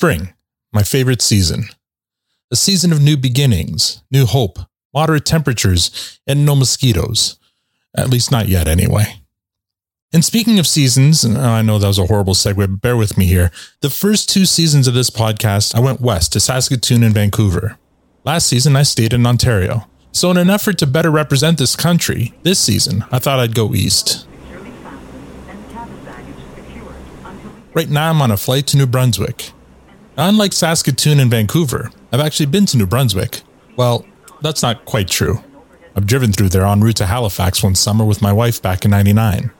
Spring, my favorite season. A season of new beginnings, new hope, moderate temperatures, and no mosquitoes. At least not yet, anyway. And speaking of seasons, I know that was a horrible segue, but bear with me here. The first two seasons of this podcast, I went west to Saskatoon and Vancouver. Last season, I stayed in Ontario. So, in an effort to better represent this country, this season, I thought I'd go east. Right now, I'm on a flight to New Brunswick. Unlike Saskatoon and Vancouver, I've actually been to New Brunswick. Well, that's not quite true. I've driven through there en route to Halifax one summer with my wife back in 99.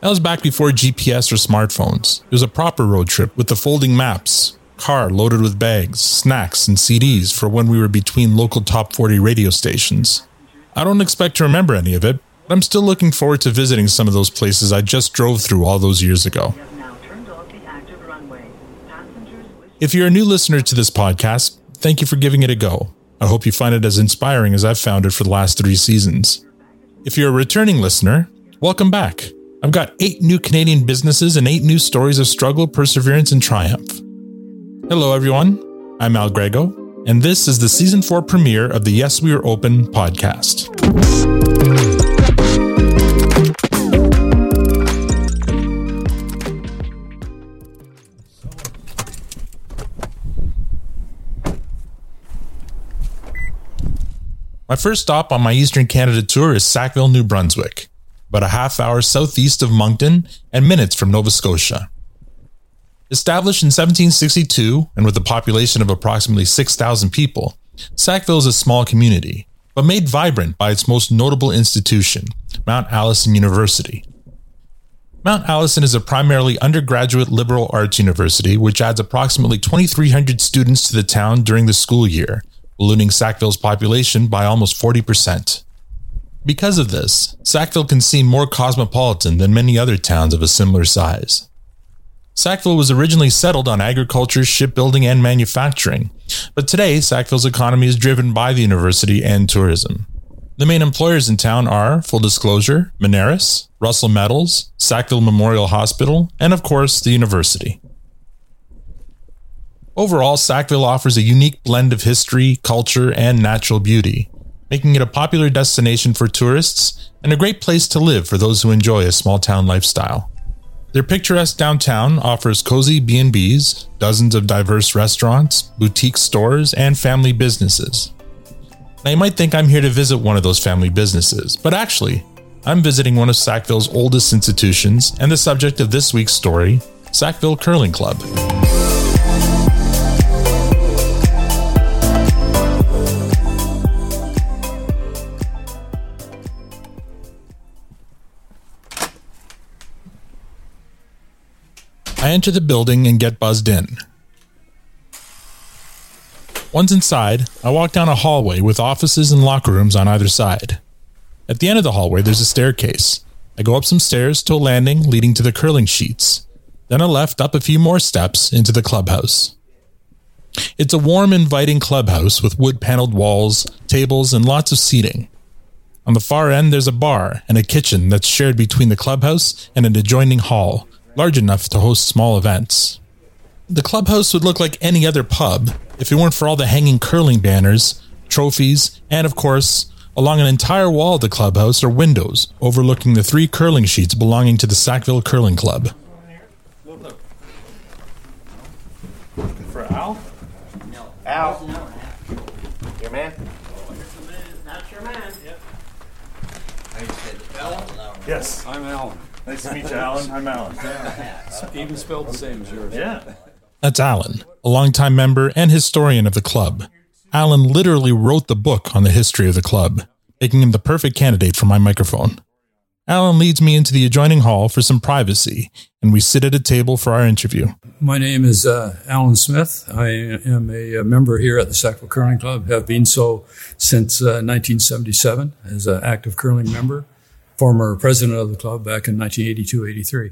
That was back before GPS or smartphones. It was a proper road trip with the folding maps, car loaded with bags, snacks, and CDs for when we were between local top 40 radio stations. I don't expect to remember any of it, but I'm still looking forward to visiting some of those places I just drove through all those years ago. If you're a new listener to this podcast, thank you for giving it a go. I hope you find it as inspiring as I've found it for the last three seasons. If you're a returning listener, welcome back. I've got eight new Canadian businesses and eight new stories of struggle, perseverance, and triumph. Hello, everyone. I'm Al Grego, and this is the season four premiere of the Yes We Are Open podcast. My first stop on my Eastern Canada tour is Sackville, New Brunswick about a half hour southeast of Moncton and minutes from Nova Scotia. Established in 1762 and with a population of approximately 6,000 people, Sackville is a small community, but made vibrant by its most notable institution, Mount Allison University. Mount Allison is a primarily undergraduate liberal arts university which adds approximately 2,300 students to the town during the school year, ballooning Sackville's population by almost 40%. Because of this, Sackville can seem more cosmopolitan than many other towns of a similar size. Sackville was originally settled on agriculture, shipbuilding, and manufacturing, but today Sackville's economy is driven by the university and tourism. The main employers in town are, full disclosure, Moneris, Russell Metals, Sackville Memorial Hospital, and of course, the university. Overall, Sackville offers a unique blend of history, culture, and natural beauty, making it a popular destination for tourists and a great place to live for those who enjoy a small town lifestyle. Their picturesque downtown offers cozy B&Bs, dozens of diverse restaurants, boutique stores, and family businesses. Now you might think I'm here to visit one of those family businesses, but actually, I'm visiting one of Sackville's oldest institutions and the subject of this week's story, Sackville Curling Club. I enter the building and get buzzed in. Once inside, I walk down a hallway with offices and locker rooms on either side. At the end of the hallway, there's a staircase. I go up some stairs to a landing leading to the curling sheets. Then a left up a few more steps into the clubhouse. It's a warm, inviting clubhouse with wood paneled walls, tables, and lots of seating. On the far end, there's a bar and a kitchen that's shared between the clubhouse and an adjoining hall, large enough to host small events. The clubhouse would look like any other pub if it weren't for all the hanging curling banners, trophies, and of course, along an entire wall of the clubhouse are windows overlooking the three curling sheets belonging to the Sackville Curling Club. Looking For Al? No. Al. Your man? That's your man. Yep. Yes. I'm Alan. Nice to meet you, Alan. I'm Alan. Even spelled the same as yours. Yeah. That's Alan, a longtime member and historian of the club. Alan literally wrote the book on the history of the club, making him the perfect candidate for my microphone. Alan leads me into the adjoining hall for some privacy, and we sit at a table for our interview. My name is uh, Alan Smith. I am a, a member here at the Sackville Curling Club, have been so since uh, 1977 as an active curling member, former president of the club back in 1982 83.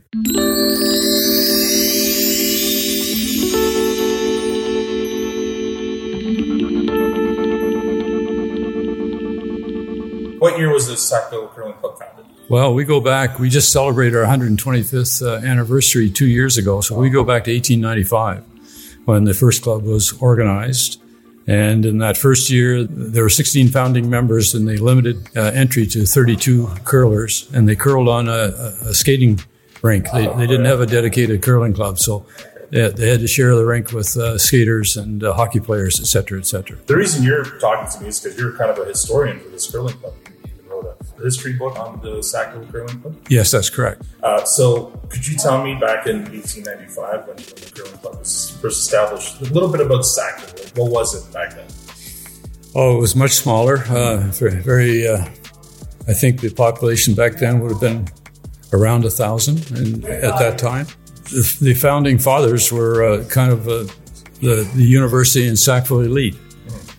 What year was the Sackville Curling Club founded? Well, we go back, we just celebrated our 125th uh, anniversary two years ago, so we go back to 1895. when the first club was organized. And in that first year, there were 16 founding members, and they limited uh, entry to 32 curlers. And they curled on a, a skating rink. They, they, didn't have a dedicated curling club, so they, they had to share the rink with uh, skaters and uh, hockey players, et cetera, et cetera. The reason you're talking to me is because you're kind of a historian for this curling club. History book on the Sackville Curling Club. Yes, that's correct. Uh, so, could you tell me back in 1895 when, when the curling club was first established, a little bit about Sackville? Like, what was it back then? Oh, it was much smaller. Uh, very, very uh, I think the population back then would have been around a thousand and at that time. The, the founding fathers were uh, kind of uh, the, the university and Sackville elite.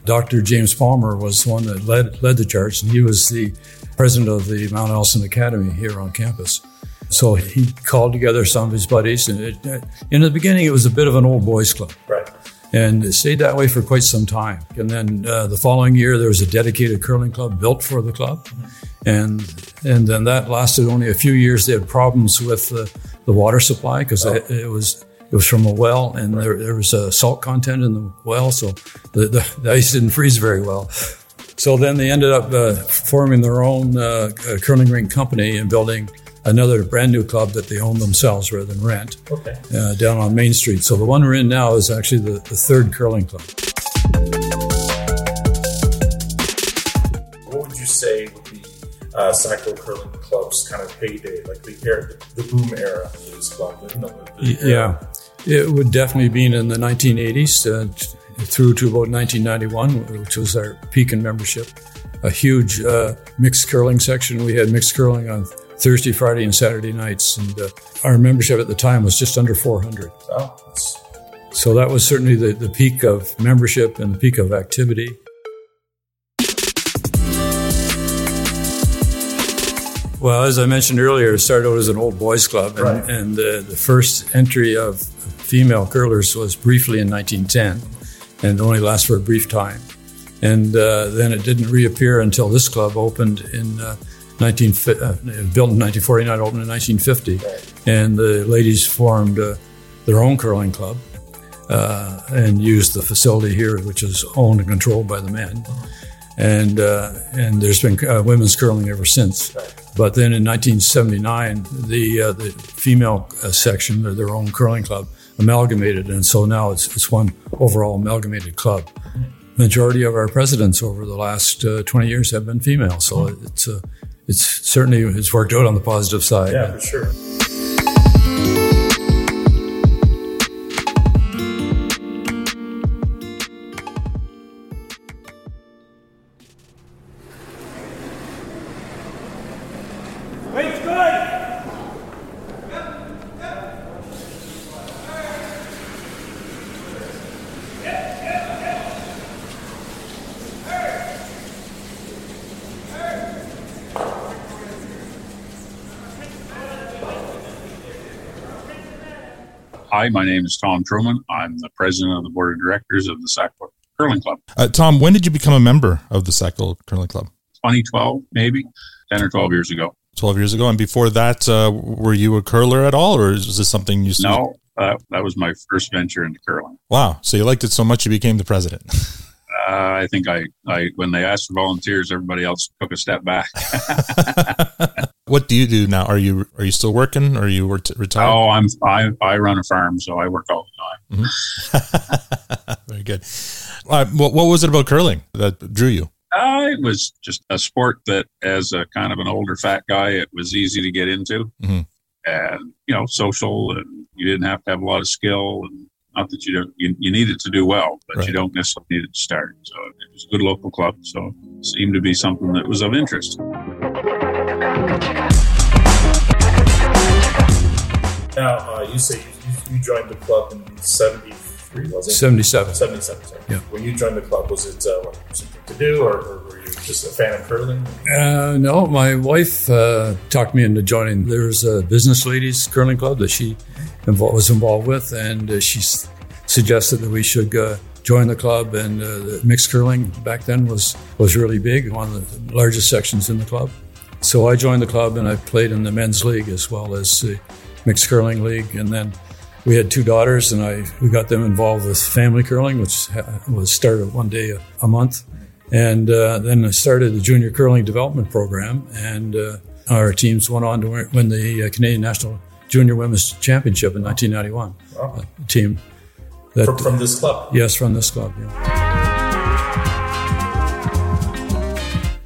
Dr. James Palmer was the one that led, led the charge, and he was the president of the Mount Allison Academy here on campus. So he called together some of his buddies, and it, uh, in the beginning, it was a bit of an old boys club. Right. And it stayed that way for quite some time. And then uh, the following year, there was a dedicated curling club built for the club. And and then that lasted only a few years. They had problems with the, the water supply because oh. it, it, was it was from a well, and there, there was a salt content in the well, so the, the, the ice didn't freeze very well. So then they ended up uh, forming their own uh, curling rink company and building another brand new club that they own themselves rather than rent okay. uh, down on Main Street. So the one we're in now is actually the, the third curling club. What would you say would be uh, Curling Club's kind of heyday, like the era, the boom era of this club? The, the yeah, it would definitely be in the 1980s uh, through to about 1991, which was our peak in membership. A huge uh, mixed curling section. We had mixed curling on Thursday, Friday, and Saturday nights. And uh, our membership at the time was just under 400. Oh, so that was certainly the, the peak of membership and the peak of activity. Well, as I mentioned earlier, it started out as an old boys club, and, right. and the, the first entry of female curlers was briefly in 1910, and only lasts for a brief time. And uh, then it didn't reappear until this club opened in uh, 19, uh, built in 1949, opened in 1950, and the ladies formed uh, their own curling club uh, and used the facility here, which is owned and controlled by the men. And uh, and there's been women's curling ever since. But then in 1979, the the female section, their own curling club, amalgamated, and so now it's it's one overall amalgamated club majority of our presidents over the last uh, 20 years have been female. So it's a, it's certainly it's worked out on the positive side. Yeah, for sure. Hi, my name is Tom Truman. I'm the president of the board of directors of the Sackville Curling Club. Uh, Tom, when did you become a member of the Sackville Curling Club? 2012, maybe 10 or 12 years ago. 12 years ago. And before that, uh, were you a curler at all, or is this something you? No, uh, that was my first venture into curling. Wow! So you liked it so much you became the president. Uh, I think I, I, when they asked for volunteers, everybody else took a step back. what do you do now? Are you are you still working? Or are you retired? Oh, I'm I, I run a farm, so I work all the time. Mm-hmm. Very good. Uh, what, what was it about curling that drew you? Uh, it was just a sport that, as a kind of an older fat guy, it was easy to get into, mm-hmm. and you know, social, and you didn't have to have a lot of skill, and not that you don't, you, you need it to do well, but right. you don't necessarily need it to start. So it was a good local club. So it seemed to be something that was of interest. Now, uh, you say you, you, joined the club in 73, was it? 77. 77, sorry. Yeah. When you joined the club, was it uh, something to do or, or, were you just a fan of curling? Uh, no, my wife uh, talked me into joining. There's a business ladies curling club that she involved, was involved with, and uh, she suggested that we should uh, join the club. And uh, mixed curling back then was was really big, one of the largest sections in the club. So I joined the club, and I played in the men's league as well as the mixed curling league. And then we had two daughters, and I we got them involved with family curling, which was started one day a, a month, and uh, then I started the junior curling development program, and uh, our teams went on to win the uh, Canadian National Junior Women's Championship in 1991. Wow. A team that From, from this club. yes, from this club. Yeah.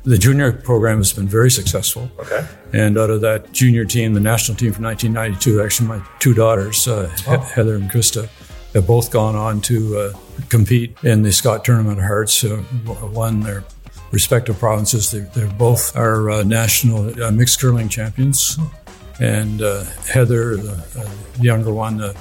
The junior program has been very successful. Okay. And out of that junior team, the national team from 1992, actually my two daughters, uh, He- Heather and Krista, have both gone on to uh, compete in the Scott Tournament of Hearts, uh, won their respective provinces. They, they're both our uh, national uh, mixed curling champions. And uh, Heather, the, uh, the younger one, uh,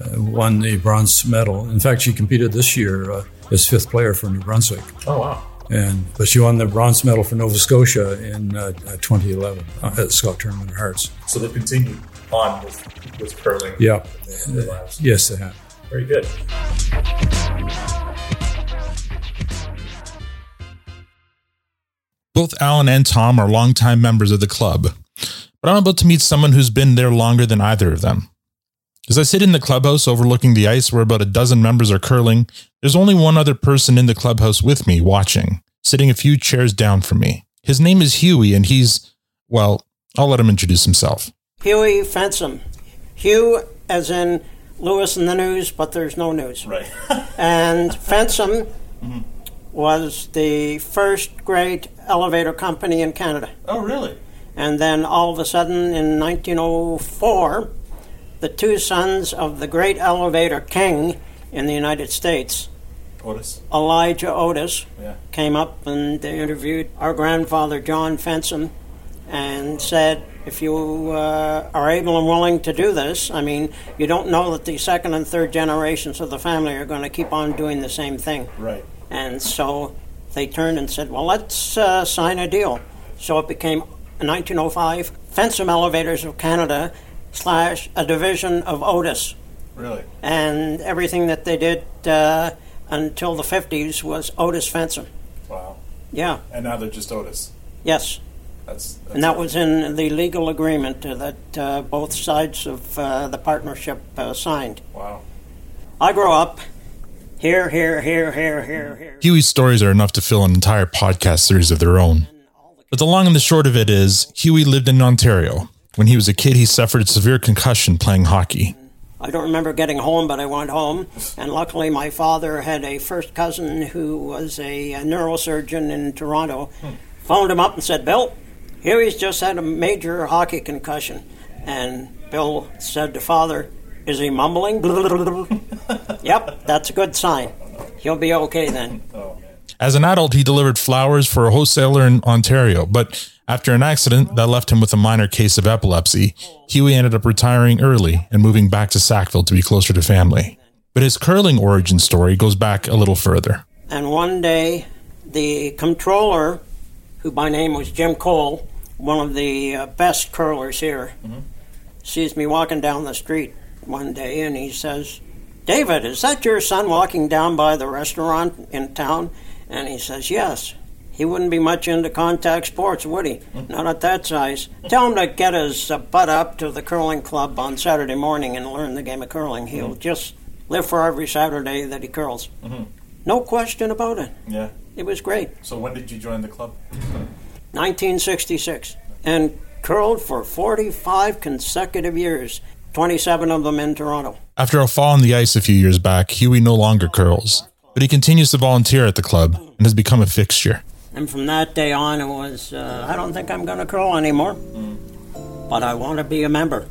uh, won the bronze medal. In fact, she competed this year uh, as fifth player for New Brunswick. Oh, wow. And but she won the bronze medal for Nova Scotia in uh, uh, 2011 uh, at the Scott Tournament of Hearts. So they continue on with, with curling. Yeah. in their lives. Yes, they have. Very good. Both Alan and Tom are longtime members of the club, but I'm about to meet someone who's been there longer than either of them. As I sit in the clubhouse overlooking the ice where about a dozen members are curling, there's only one other person in the clubhouse with me watching, sitting a few chairs down from me. His name is Huey, and he's, well, I'll let him introduce himself. Huey Fensom. Hugh, as in Lewis in the news, but there's no news. Right. And Fensom mm-hmm. was the first great elevator company in Canada. oh, really? And then all of a sudden in 1904, the two sons of the great elevator king in the United States, Otis. Elijah Otis, Yeah. came up and they interviewed our grandfather John Fensom and said, if you uh, are able and willing to do this, I mean, you don't know that the second and third generations of the family are going to keep on doing the same thing. Right. And so they turned and said, well, let's uh, sign a deal. So it became, 1905, Fensom Elevators of Canada slash a division of Otis. Really? And everything that they did uh, until the 50s was Otis Fensom. Wow. Yeah, And now they're just Otis. yes. That's, that's And that was in the legal agreement that uh, both sides of uh, the partnership uh, signed. wow. I grew up here, here, here, here, here, here. Huey's stories are enough to fill an entire podcast series of their own. But the long and the short of it is, Huey lived in Ontario. When he was a kid, he suffered a severe concussion playing hockey. I don't remember getting home, but I went home, and luckily my father had a first cousin who was a, neurosurgeon in Toronto. Phoned him up and said, "Bill, Huey's just had a major hockey concussion," and Bill said to father, "Is he mumbling?" yep, that's a good sign. He'll be okay then. As an adult, he delivered flowers for a wholesaler in Ontario, but after an accident that left him with a minor case of epilepsy, Huey ended up retiring early and moving back to Sackville to be closer to family. But his curling origin story goes back a little further. And one day, the controller, who by name was Jim Cole, one of the uh, best curlers here, sees me walking down the street one day and he says, David, is that your son walking down by the restaurant in town? And he says, Yes. He wouldn't be much into contact sports, would he? Not at that size. Tell him to get his uh, butt up to the curling club on Saturday morning and learn the game of curling. He'll just live for every Saturday that he curls. No question about it. Yeah. It was great. So when did you join the club? 1966. And curled for 45 consecutive years, 27 of them in Toronto. After a fall on the ice a few years back, Huey no longer curls, but he continues to volunteer at the club and has become a fixture. And from that day on, it was, uh, I don't think I'm going to curl anymore, but I want to be a member.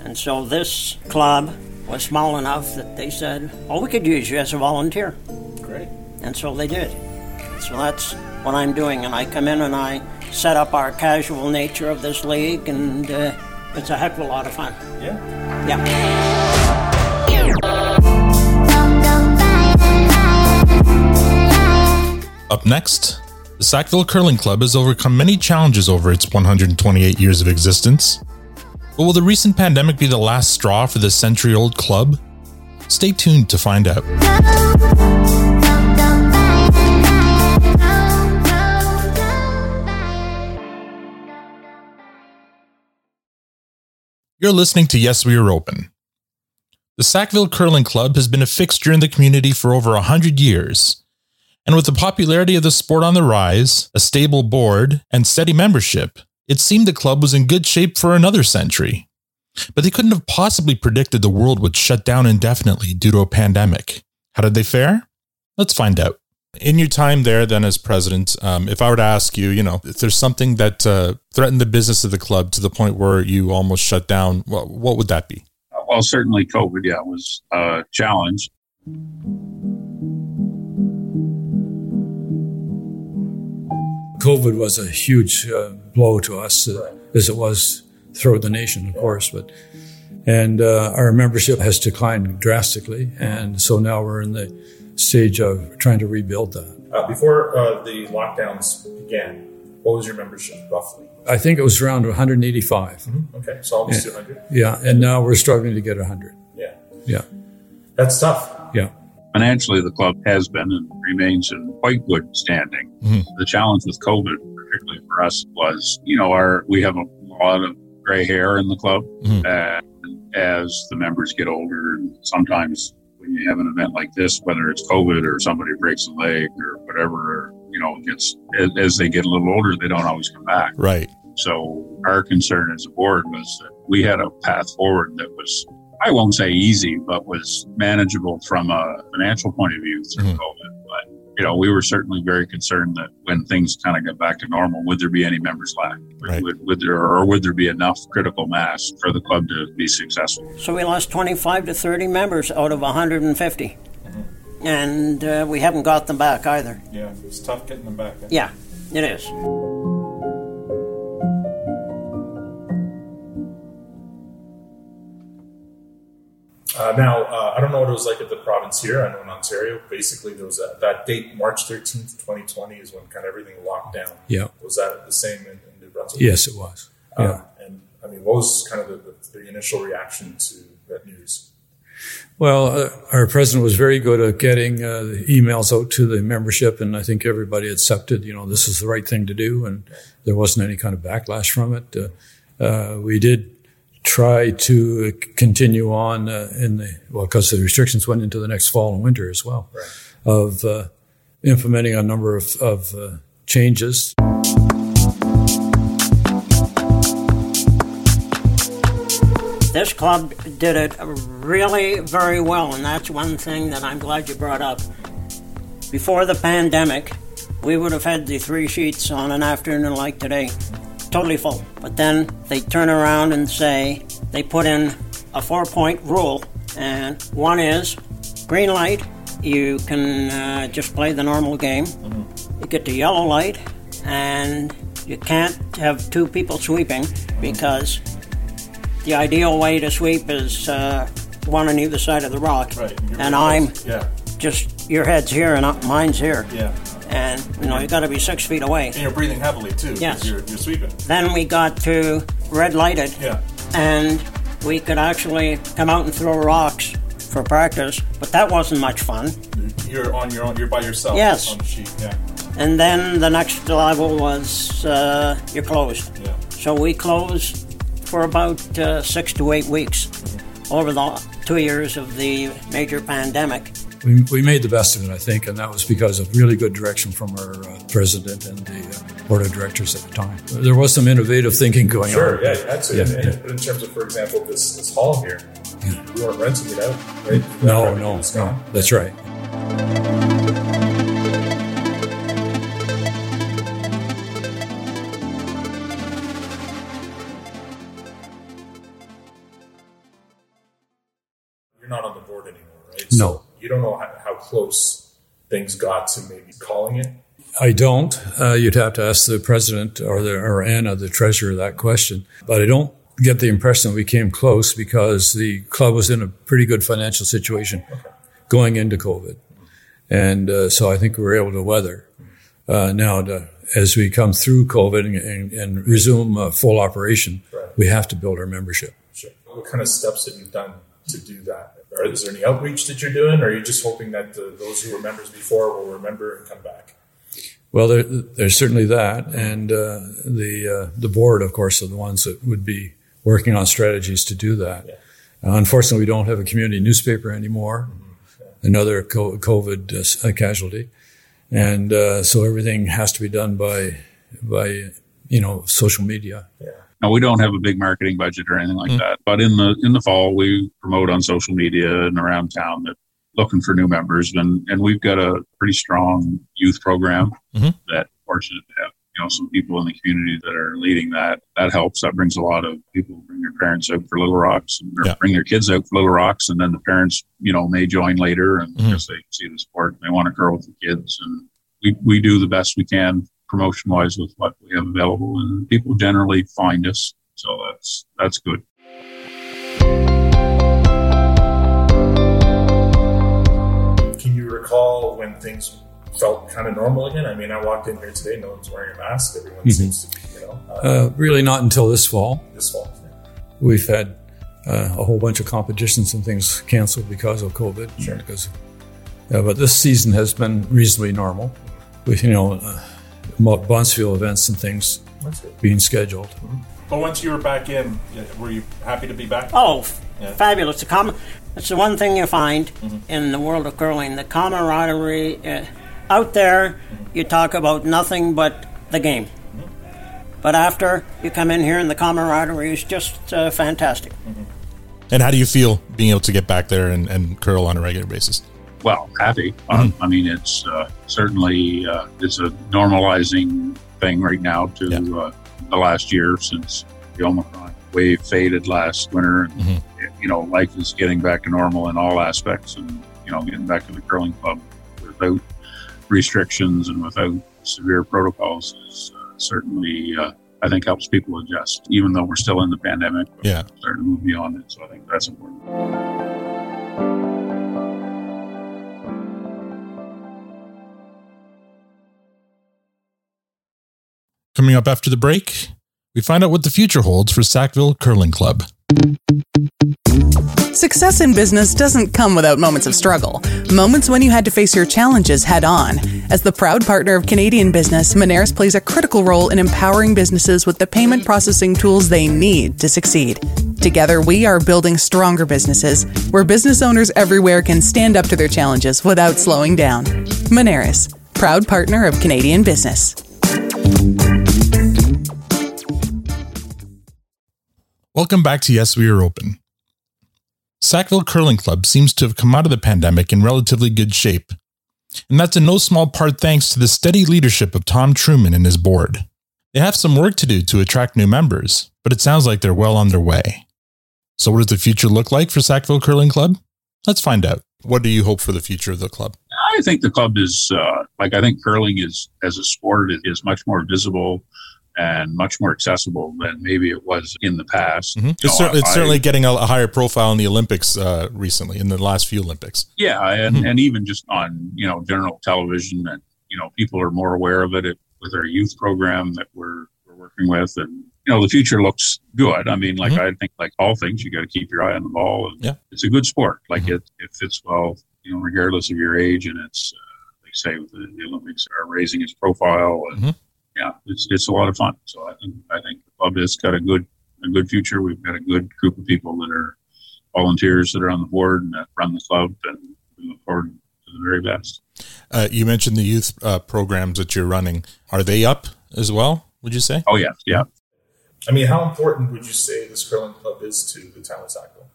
And so this club was small enough that they said, oh, we could use you as a volunteer. Great. And so they did. So that's what I'm doing. And I come in and I set up our casual nature of this league, and uh, it's a heck of a lot of fun. Yeah. Yeah. Up next, the Sackville Curling Club has overcome many challenges over its 128 years of existence. But will the recent pandemic be the last straw for this century old club? Stay tuned to find out. You're listening to Yes, We Are Open. The Sackville Curling Club has been a fixture in the community for over a hundred years. And with the popularity of the sport on the rise, a stable board, and steady membership, it seemed the club was in good shape for another century. But they couldn't have possibly predicted the world would shut down indefinitely due to a pandemic. How did they fare? Let's find out. In your time there, then as president, um, if I were to ask you, you know, if there's something that uh, threatened the business of the club to the point where you almost shut down, well, what would that be? Well, certainly COVID, yeah, was a challenge. COVID was a huge uh, blow to us, uh, as it was throughout the nation, of course. But and uh, our membership has declined drastically, and so now we're in the stage of trying to rebuild that. Uh, before uh, the lockdowns began, what was your membership roughly? I think it was around 185. Mm-hmm. Okay, so almost yeah. 200. Yeah, and now we're struggling to get 100. Yeah, Yeah, that's tough. yeah. Financially, the club has been and remains in quite good standing. Mhm. The challenge with COVID, particularly for us, was you know our we have a lot of gray hair in the club, Mhm. and as the members get older, and sometimes when you have an event like this, whether it's COVID or somebody breaks a leg or whatever, you know, gets as they get a little older, they don't always come back. Right. So our concern as a board was that we had a path forward that was, I won't say easy, but was manageable from a financial point of view through Mhm. COVID. But, you know, we were certainly very concerned that when things kind of got back to normal, would there be any members left? Would, Right. would, would there, or would there be enough critical mass for the club to be successful? So we lost 25 to 30 members out of 150. And uh, we haven't got them back either. Yeah, it's tough getting them back. Yeah, it is. Uh, now, uh, I don't know what it was like at the province here. I know in Ontario, basically, there was a, that date, March 13th, 2020, is when kind of everything locked down. Yeah. Was that the same in, in New Brunswick? Yes, it was. Um, Yeah. and I mean, what was kind of the, the, the initial reaction to that news? Well, uh, our president was very good at getting uh, the emails out to the membership, and I think everybody accepted, you know, this is the right thing to do, and there wasn't any kind of backlash from it. Uh, uh, we did try to continue on uh, in the, well, because the restrictions went into the next fall and winter as well, of uh, implementing a number of, of uh, changes. This club did it really very well, and that's one thing that I'm glad you brought up. Before the pandemic, we would have had the three sheets on an afternoon like today, totally full. But then they turn around and say they put in a four point rule, and one is green light, you can uh, just play the normal game. You get the yellow light, and you can't have two people sweeping because the ideal way to sweep is uh, one on either side of the rock. Right. And I'm Yeah, just, your head's here and mine's here. yeah. And, you know, you got to be six feet away. And you're breathing heavily too. Yes. You're, you're sweeping. Then we got to red lighted, Yeah. and we could actually come out and throw rocks for practice, but that wasn't much fun. You're on your own. You're by yourself. Yes. On the sheet. Yeah. And then the next level was uh, you're closed. Yeah. So we closed for about uh, six to eight weeks over the two years of the major pandemic. We, we made the best of it, I think, and that was because of really good direction from our uh, president and the uh, board of directors at the time. There was some innovative thinking going Sure. on. Yeah. You had to. Yeah, And- yeah. But in terms of, for example, this this hall here, we weren't renting it out. Right? No, no, no, that's right. You're not on the board anymore, right? No. Don't know how, how close things got to maybe calling it. I don't. Uh, you'd have to ask the president or the or Anna, the treasurer, that question. But I don't get the impression that we came close because the club was in a pretty good financial situation going into COVID, and uh, so I think we were able to weather. Uh, now, to, as we come through COVID and, and, and resume uh, full operation, Right. we have to build our membership. Sure. What kind of steps have you done to do that? Or is there any outreach that you're doing, or are you just hoping that the, those who were members before will remember and come back? Well, there, there's certainly that, and uh, the uh, the board, of course, are the ones that would be working on strategies to do that. Yeah. Uh, unfortunately, we don't have a community newspaper anymore. Another COVID uh, casualty, and uh, so everything has to be done by by you know social media. Yeah. Now we don't have a big marketing budget or anything like mm. that, but in the in the fall we promote on social media and around town that looking for new members, and and we've got a pretty strong youth program mm-hmm. that fortunate to have you know some people in the community that are leading that. That helps. That brings a lot of people bring their parents out for Little Rocks and yeah. bring their kids out for Little Rocks, and then the parents you know may join later and mm-hmm. they see the sport, they want to grow with the kids, and we we do the best we can promotion wise with what we have available, and people generally find us, so that's that's good. Can you recall when things felt kind of normal again. I mean, I walked in here today, no one's wearing a mask. Everyone mm-hmm. seems to be, you know. Uh, uh, really, not until this fall. This fall. Yeah. We've had uh, a whole bunch of competitions and things canceled because of COVID. Sure. Because, but this season has been reasonably normal, with you know, bonspiel events and things being scheduled. Mm-hmm. But once you were back in, were you happy to be back? Oh, yeah. fabulous! The com- It's the one thing you find mm-hmm. in the world of curling: the camaraderie. Uh, out there, you talk about nothing but the game. But after you come in here and the camaraderie is just uh, fantastic. And how do you feel being able to get back there and, and curl on a regular basis? Well, happy. Mm-hmm. I mean, it's uh, certainly uh, it's a normalizing thing right now to yeah. Uh, the last year since the Omicron wave faded last winter. And, mm-hmm. You know, life is getting back to normal in all aspects, and you know, getting back to the curling club without restrictions and without severe protocols is uh, certainly, uh, I think, helps people adjust. Even though we're still in the pandemic, yeah, starting to move beyond it. So I think that's important. Coming up after the break, we find out what the future holds for Sackville Curling Club. Success in business doesn't come without moments of struggle, moments when you had to face your challenges head on. As the proud partner of Canadian business, Moneris plays a critical role in empowering businesses with the payment processing tools they need to succeed. Together, we are building stronger businesses where business owners everywhere can stand up to their challenges without slowing down. Moneris, proud partner of Canadian business. Welcome back to Yes, We Are Open. Sackville Curling Club seems to have come out of the pandemic in relatively good shape. And that's in no small part thanks to the steady leadership of Tom Truman and his board. They have some work to do to attract new members, but it sounds like they're well underway. So, what does the future look like for Sackville Curling Club? Let's find out. What do you hope for the future of the club? I think the club is uh, like I think curling is as a sport is much more visible and much more accessible than maybe it was in the past. Mm-hmm. It's, cer- it's I, certainly getting a, a, higher profile in the Olympics uh, recently, in the last few Olympics. Yeah, and, mm-hmm. and even just on you know general television, and you know people are more aware of it with our youth program that we're we're working with, and you know the future looks good. I mean, like mm-hmm. I think like all things, you got to keep your eye on the ball. And yeah, it's a good sport. Like mm-hmm. it, it fits well, you know, regardless of your age, and it's. Uh, like say the, the Olympics are raising its profile and mm-hmm yeah, it's it's a lot of fun. So I think I think the club has got a good a good future. We've got a good group of people that are volunteers that are on the board and that run the club, and we look forward to the very best. Uh, you mentioned the youth uh, programs that you're running. Are they up as well? Would you say? Oh yeah, yeah. I mean, how important would you say this curling club is to the town of Sackville?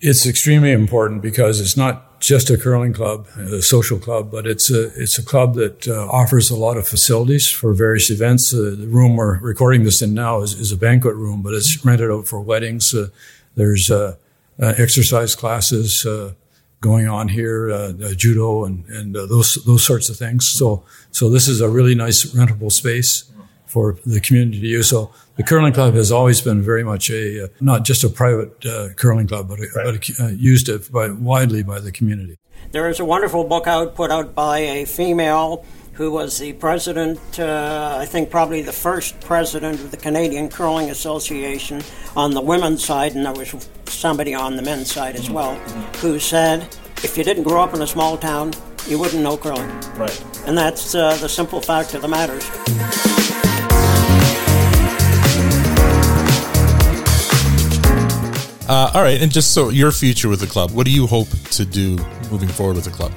It's extremely important because it's not just a curling club, a social club, but it's a it's a club that uh, offers a lot of facilities for various events. Uh, the room we're recording this in now is, is, a banquet room, but it's rented out for weddings. Uh, there's uh, uh, exercise classes uh, going on here, judo and and those those sorts of things. So so this is a really nice rentable space for the community to use. So the curling club has always been very much a uh, not just a private uh, curling club, but, a, right. but a, uh, used it by, widely by the community. There is a wonderful book out put out by a female who was the president, uh, I think probably the first president of the Canadian Curling Association on the women's side, and there was somebody on the men's side as well, mm-hmm. who said, if you didn't grow up in a small town, you wouldn't know curling. Right. And that's uh, the simple fact of the matter. Uh, all right, and just so your future with the club, what do you hope to do moving forward with the club?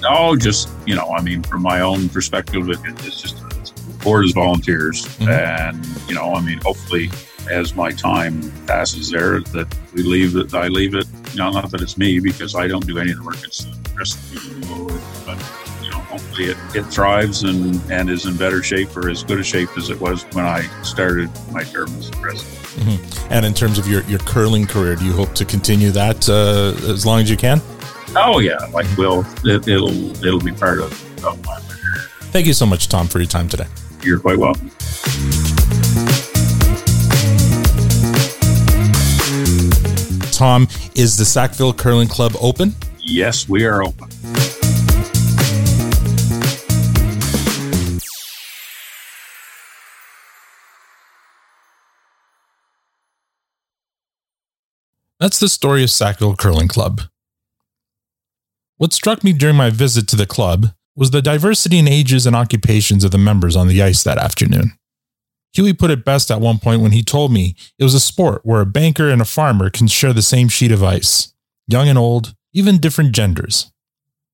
No, just you know, I mean, from my own perspective, it, it's just board as volunteers, mm-hmm. and you know, I mean, hopefully, as my time passes there, that we leave it. I leave it. You know, not that it's me because I don't do any of the work. It's the rest of the people. But you know, hopefully, it, it thrives and and is in better shape or as good a shape as it was when I started my term as president. Mm-hmm. And in terms of your your curling career, do you hope to continue that uh, as long as you can? Oh yeah, like we'll it, will it'll be part of, of my career. Thank you so much, Tom, for your time today. You're quite welcome. Tom, is the Sackville Curling Club open? Yes, we are open. That's the story of Sackville Curling Club. What struck me during my visit to the club was the diversity in ages and occupations of the members on the ice that afternoon. Huey put it best at one point when he told me it was a sport where a banker and a farmer can share the same sheet of ice, young and old, even different genders.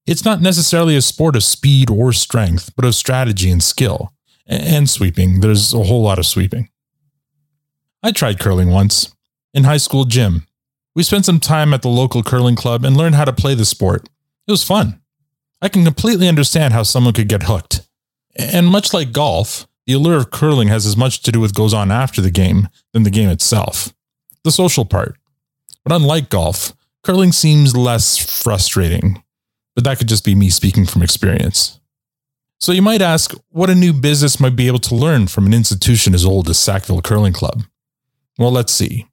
It's not necessarily a sport of speed or strength, but of strategy and skill. And sweeping. There's a whole lot of sweeping. I tried curling once, in high school gym. We spent some time at the local curling club and learned how to play the sport. It was fun. I can completely understand how someone could get hooked. And much like golf, the allure of curling has as much to do with what goes on after the game than the game itself, the social part. But unlike golf, curling seems less frustrating. But that could just be me speaking from experience. So you might ask what a new business might be able to learn from an institution as old as Sackville Curling Club. Well, let's see.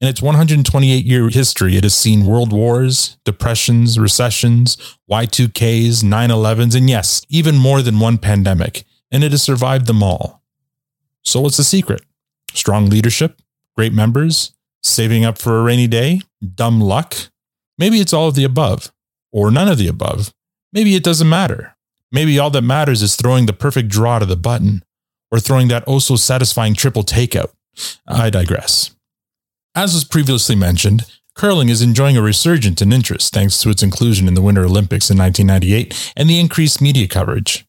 In its 128 year history, it has seen world wars, depressions, recessions, Y2Ks, 9 11s, and yes, even more than one pandemic, and it has survived them all. So, what's the secret? Strong leadership, great members, saving up for a rainy day, dumb luck? Maybe it's all of the above, or none of the above. Maybe it doesn't matter. Maybe all that matters is throwing the perfect draw to the button, or throwing that oh so satisfying triple takeout. I digress. As was previously mentioned, curling is enjoying a resurgence in interest thanks to its inclusion in the Winter Olympics in 1998 and the increased media coverage.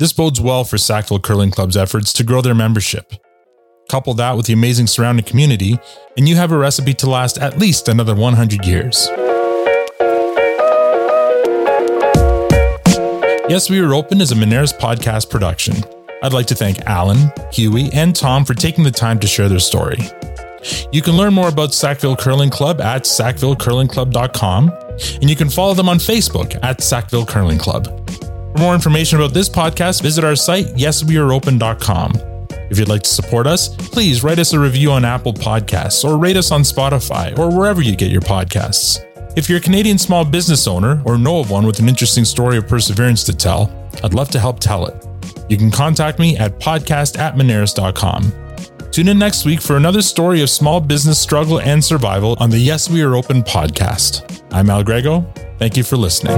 This bodes well for Sackville Curling Club's efforts to grow their membership. Couple that with the amazing surrounding community, and you have a recipe to last at least another 100 years. Yes, We Are Open is a Moneris podcast production. I'd like to thank Alan, Huey, and Tom for taking the time to share their story. You can learn more about Sackville Curling Club at sackvillecurlingclub.com, and you can follow them on Facebook at Sackville Curling Club. For more information about this podcast, visit our site, yesweareopen.com. If you'd like to support us, please write us a review on Apple Podcasts or rate us on Spotify or wherever you get your podcasts. If you're a Canadian small business owner or know of one with an interesting story of perseverance to tell, I'd love to help tell it. You can contact me at podcast at moneris.com. Tune in next week for another story of small business struggle and survival on the Yes We Are Open podcast. I'm Al Grego. Thank you for listening.